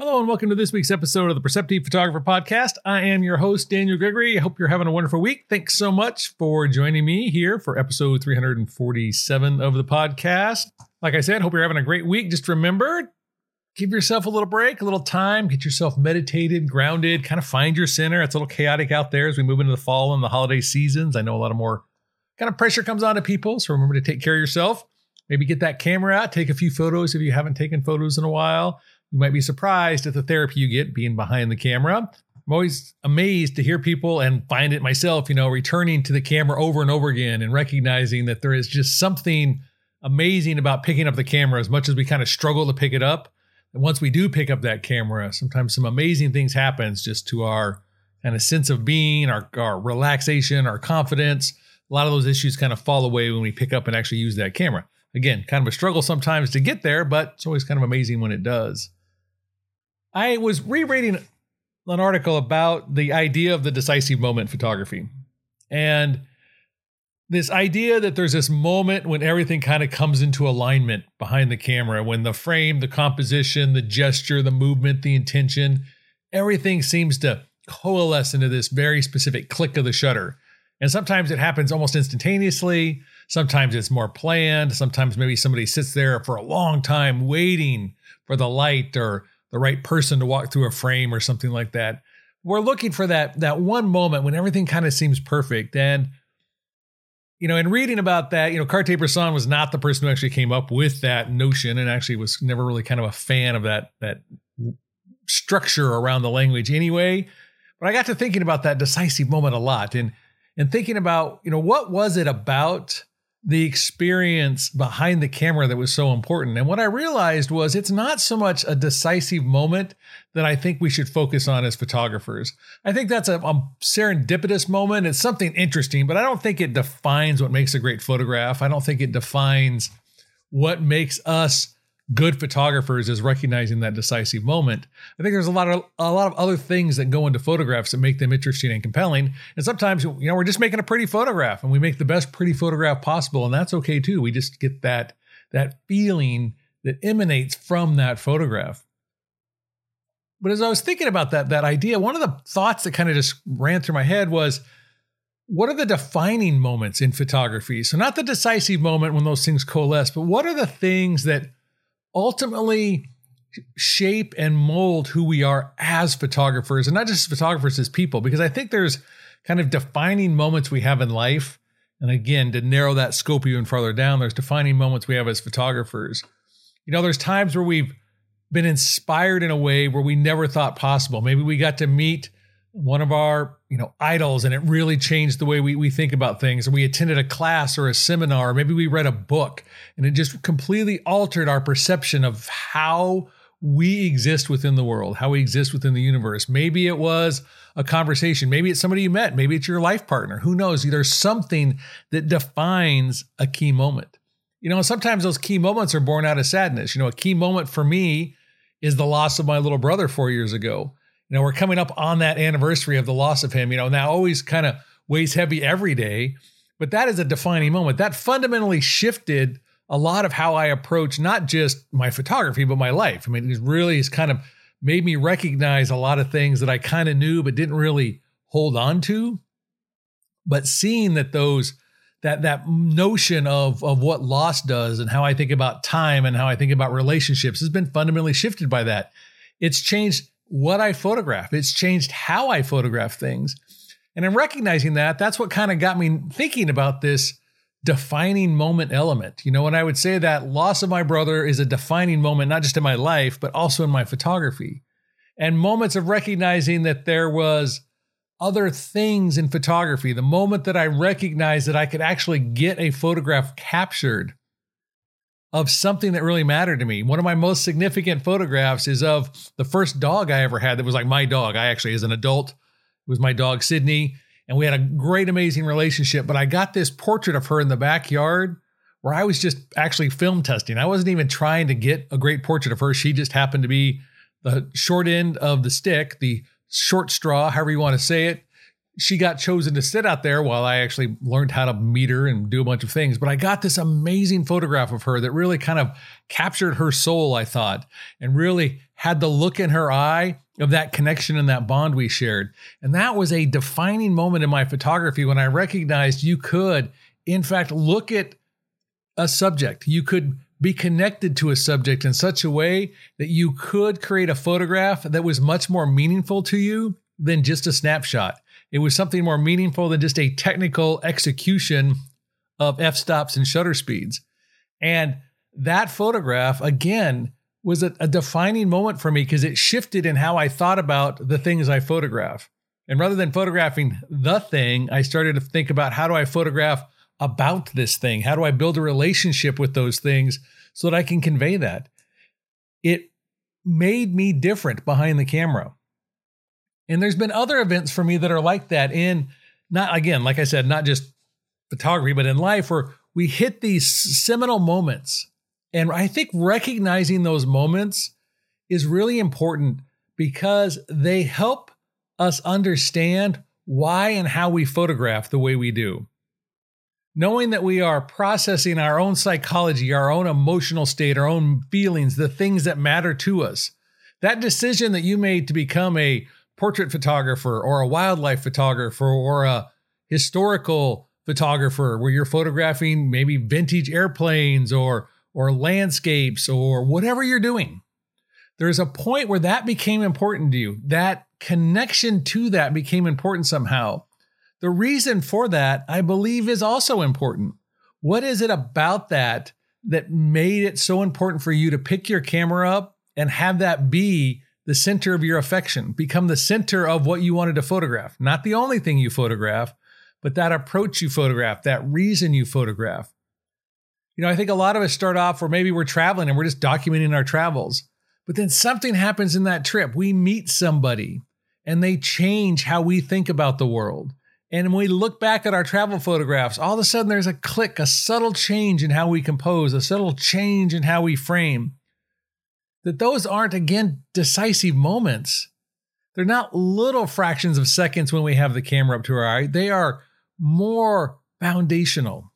Hello and welcome to this week's episode of the Perceptive Photographer Podcast. I am your host, Daniel Gregory. I hope you're having a wonderful week. Thanks so much for joining me here for episode 347 of the podcast. Like I said, hope you're having a great week. Just remember, give yourself a little break, a little time, get yourself meditated, grounded, kind of find your center. It's a little chaotic out there as we move into the fall and the holiday seasons. I know a lot of more kind of pressure comes on to people, so remember to take care of yourself. Maybe get that camera out, take a few photos if you haven't taken photos in a while you might be surprised at the therapy you get being behind the camera. I'm always amazed to hear people and find it myself, you know, returning to the camera over and over again and recognizing that there is just something amazing about picking up the camera as much as we kind of struggle to pick it up. And once we do pick up that camera, sometimes some amazing things happens just to our kind of sense of being, our, our relaxation, our confidence. A lot of those issues kind of fall away when we pick up and actually use that camera. Again, kind of a struggle sometimes to get there, but it's always kind of amazing when it does. I was rereading an article about the idea of the decisive moment photography. And this idea that there's this moment when everything kind of comes into alignment behind the camera, when the frame, the composition, the gesture, the movement, the intention, everything seems to coalesce into this very specific click of the shutter. And sometimes it happens almost instantaneously. Sometimes it's more planned. Sometimes maybe somebody sits there for a long time waiting for the light or the right person to walk through a frame or something like that. We're looking for that that one moment when everything kind of seems perfect. And you know, in reading about that, you know, Cartier-Bresson was not the person who actually came up with that notion, and actually was never really kind of a fan of that that structure around the language anyway. But I got to thinking about that decisive moment a lot, and and thinking about you know what was it about the experience behind the camera that was so important. And what I realized was it's not so much a decisive moment that I think we should focus on as photographers. I think that's a, a, serendipitous moment. It's something interesting, but I don't think it defines what makes a great photograph. I don't think it defines what makes us good photographers is recognizing that decisive moment. I think there's a lot of a lot of other things that go into photographs that make them interesting and compelling. And sometimes you know we're just making a pretty photograph and we make the best pretty photograph possible and that's okay too. We just get that that feeling that emanates from that photograph. But as I was thinking about that that idea, one of the thoughts that kind of just ran through my head was what are the defining moments in photography? So not the decisive moment when those things coalesce, but what are the things that ultimately shape and mold who we are as photographers and not just photographers as people because i think there's kind of defining moments we have in life. And again to narrow that scope even farther down there's defining moments we have as photographers. You know there's times where we've been inspired in a way where we never thought possible. Maybe we got to meet one of our you know idols and it really changed the way we, we think about things. Or we attended a class or a seminar or maybe we read a book and it just completely altered our perception of how we exist within the world how we exist within the universe. Maybe it was a conversation. Maybe it's somebody you met. Maybe it's your life partner. Who knows? There's something that defines a key moment. You know sometimes those key moments are born out of sadness. You know a key moment for me is the loss of my little brother four years ago you know, we're coming up on that anniversary of the loss of him, you know, that always kind of weighs heavy every day. But that is a defining moment. That fundamentally shifted a lot of how I approach not just my photography, but my life. I mean, it really has kind of made me recognize a lot of things that I kind of knew but didn't really hold on to. But seeing that those that that notion of of what loss does and how I think about time and how I think about relationships has been fundamentally shifted by that. It's changed what I photograph. It's changed how I photograph things. And in recognizing that, that's what kind of got me thinking about this defining moment element. You know, when I would say that loss of my brother is a defining moment, not just in my life, but also in my photography. And moments of recognizing that there was other things in photography. The moment that I recognized that I could actually get a photograph captured of something that really mattered to me. One of my most significant photographs is of the first dog I ever had that was like my dog. I actually, as an adult, it was my dog Sydney, and we had a great, amazing relationship. But I got this portrait of her in the backyard where I was just actually film testing. I wasn't even trying to get a great portrait of her. She just happened to be the short end of the stick, the short straw, however you want to say it she got chosen to sit out there while I actually learned how to meter and do a bunch of things. But I got this amazing photograph of her that really kind of captured her soul, I thought, and really had the look in her eye of that connection and that bond we shared. And that was a defining moment in my photography when I recognized you could, in fact, look at a subject. You could be connected to a subject in such a way that you could create a photograph that was much more meaningful to you than just a snapshot. It was something more meaningful than just a technical execution of f stops and shutter speeds. And that photograph, again, was a, a defining moment for me because it shifted in how I thought about the things I photograph. And rather than photographing the thing, I started to think about how do I photograph about this thing? How do I build a relationship with those things so that I can convey that? It made me different behind the camera. And there's been other events for me that are like that in not again, like I said, not just photography, but in life where we hit these seminal moments. And I think recognizing those moments is really important because they help us understand why and how we photograph the way we do. Knowing that we are processing our own psychology, our own emotional state, our own feelings, the things that matter to us. That decision that you made to become a portrait photographer or a wildlife photographer or a historical photographer where you're photographing maybe vintage airplanes or or landscapes or whatever you're doing. There's a point where that became important to you. That connection to that became important somehow. The reason for that, I believe, is also important. What is it about that that made it so important for you to pick your camera up and have that be the center of your affection, become the center of what you wanted to photograph. Not the only thing you photograph, but that approach you photograph, that reason you photograph. You know, I think a lot of us start off where maybe we're traveling and we're just documenting our travels, but then something happens in that trip. We meet somebody and they change how we think about the world. And when we look back at our travel photographs, all of a sudden there's a click, a subtle change in how we compose, a subtle change in how we frame that those aren't, again, decisive moments. They're not little fractions of seconds when we have the camera up to our eye, they are more foundational.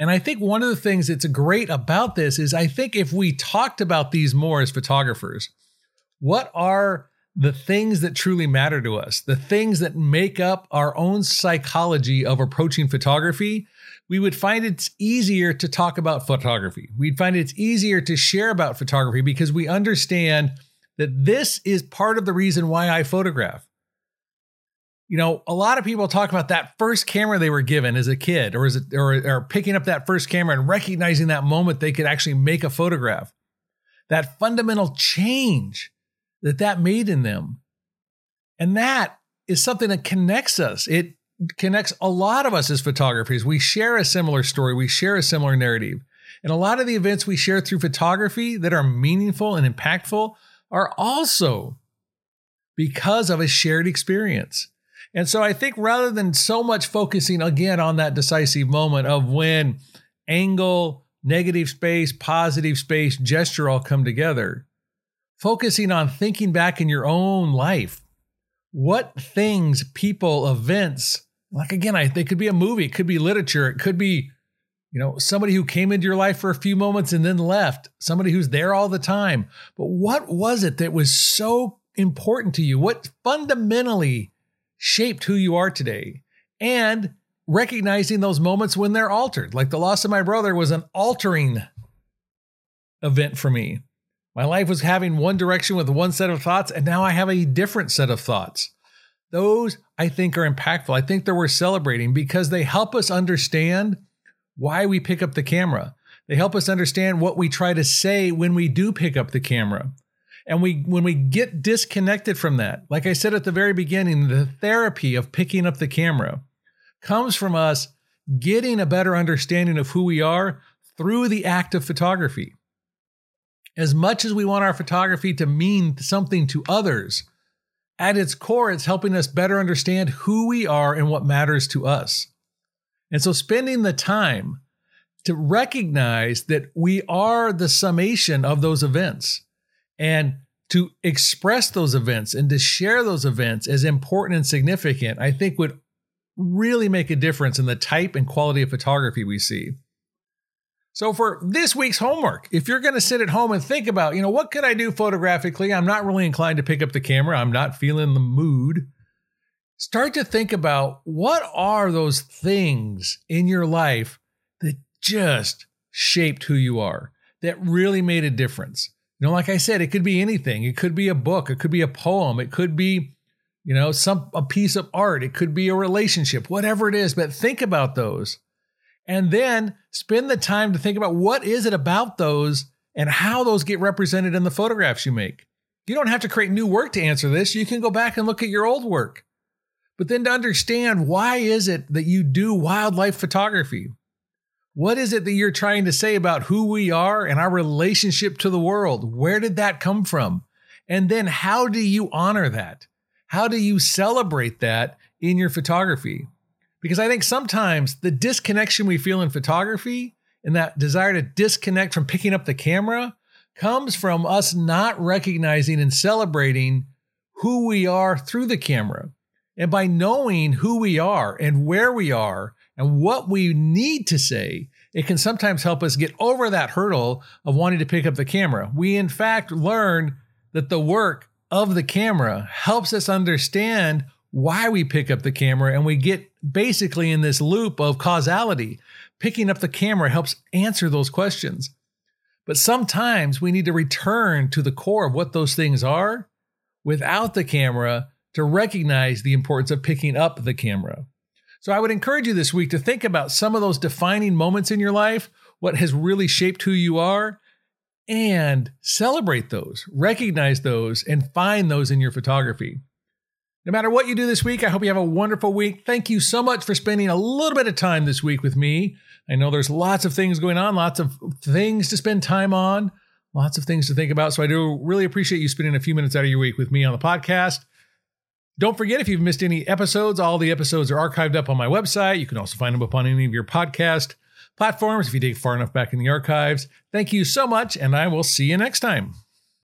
And I think one of the things that's great about this is I think if we talked about these more as photographers, what are the things that truly matter to us, the things that make up our own psychology of approaching photography, we would find it's easier to talk about photography. We'd find it's easier to share about photography because we understand that this is part of the reason why I photograph. You know, a lot of people talk about that first camera they were given as a kid or is it, or, or picking up that first camera and recognizing that moment they could actually make a photograph. That fundamental change that that made in them. And that is something that connects us. It connects a lot of us as photographers. We share a similar story, we share a similar narrative. And a lot of the events we share through photography that are meaningful and impactful are also because of a shared experience. And so I think rather than so much focusing again on that decisive moment of when angle, negative space, positive space, gesture all come together, focusing on thinking back in your own life. What things, people, events like again, I they could be a movie, it could be literature, it could be, you know, somebody who came into your life for a few moments and then left, somebody who's there all the time. But what was it that was so important to you? What fundamentally shaped who you are today? And recognizing those moments when they're altered. Like the loss of my brother was an altering event for me. My life was having one direction with one set of thoughts, and now I have a different set of thoughts. Those I think are impactful. I think they're worth celebrating because they help us understand why we pick up the camera. They help us understand what we try to say when we do pick up the camera. And we when we get disconnected from that, like I said at the very beginning, the therapy of picking up the camera comes from us getting a better understanding of who we are through the act of photography. As much as we want our photography to mean something to others, at its core, it's helping us better understand who we are and what matters to us. And so, spending the time to recognize that we are the summation of those events and to express those events and to share those events as important and significant, I think would really make a difference in the type and quality of photography we see. So for this week's homework, if you're going to sit at home and think about, you know, what could I do photographically? I'm not really inclined to pick up the camera. I'm not feeling the mood. Start to think about what are those things in your life that just shaped who you are, that really made a difference. You know, like I said, it could be anything. It could be a book, it could be a poem, it could be, you know, some a piece of art, it could be a relationship, whatever it is, but think about those. And then spend the time to think about what is it about those and how those get represented in the photographs you make. You don't have to create new work to answer this. You can go back and look at your old work. But then to understand why is it that you do wildlife photography? What is it that you're trying to say about who we are and our relationship to the world? Where did that come from? And then how do you honor that? How do you celebrate that in your photography? Because I think sometimes the disconnection we feel in photography and that desire to disconnect from picking up the camera comes from us not recognizing and celebrating who we are through the camera. And by knowing who we are and where we are and what we need to say, it can sometimes help us get over that hurdle of wanting to pick up the camera. We, in fact, learn that the work of the camera helps us understand why we pick up the camera, and we get basically in this loop of causality. Picking up the camera helps answer those questions. But sometimes we need to return to the core of what those things are without the camera to recognize the importance of picking up the camera. So I would encourage you this week to think about some of those defining moments in your life, what has really shaped who you are, and celebrate those, recognize those, and find those in your photography. No matter what you do this week, I hope you have a wonderful week. Thank you so much for spending a little bit of time this week with me. I know there's lots of things going on, lots of things to spend time on, lots of things to think about. So I do really appreciate you spending a few minutes out of your week with me on the podcast. Don't forget, if you've missed any episodes, all the episodes are archived up on my website. You can also find them up on any of your podcast platforms if you dig far enough back in the archives. Thank you so much, and I will see you next time.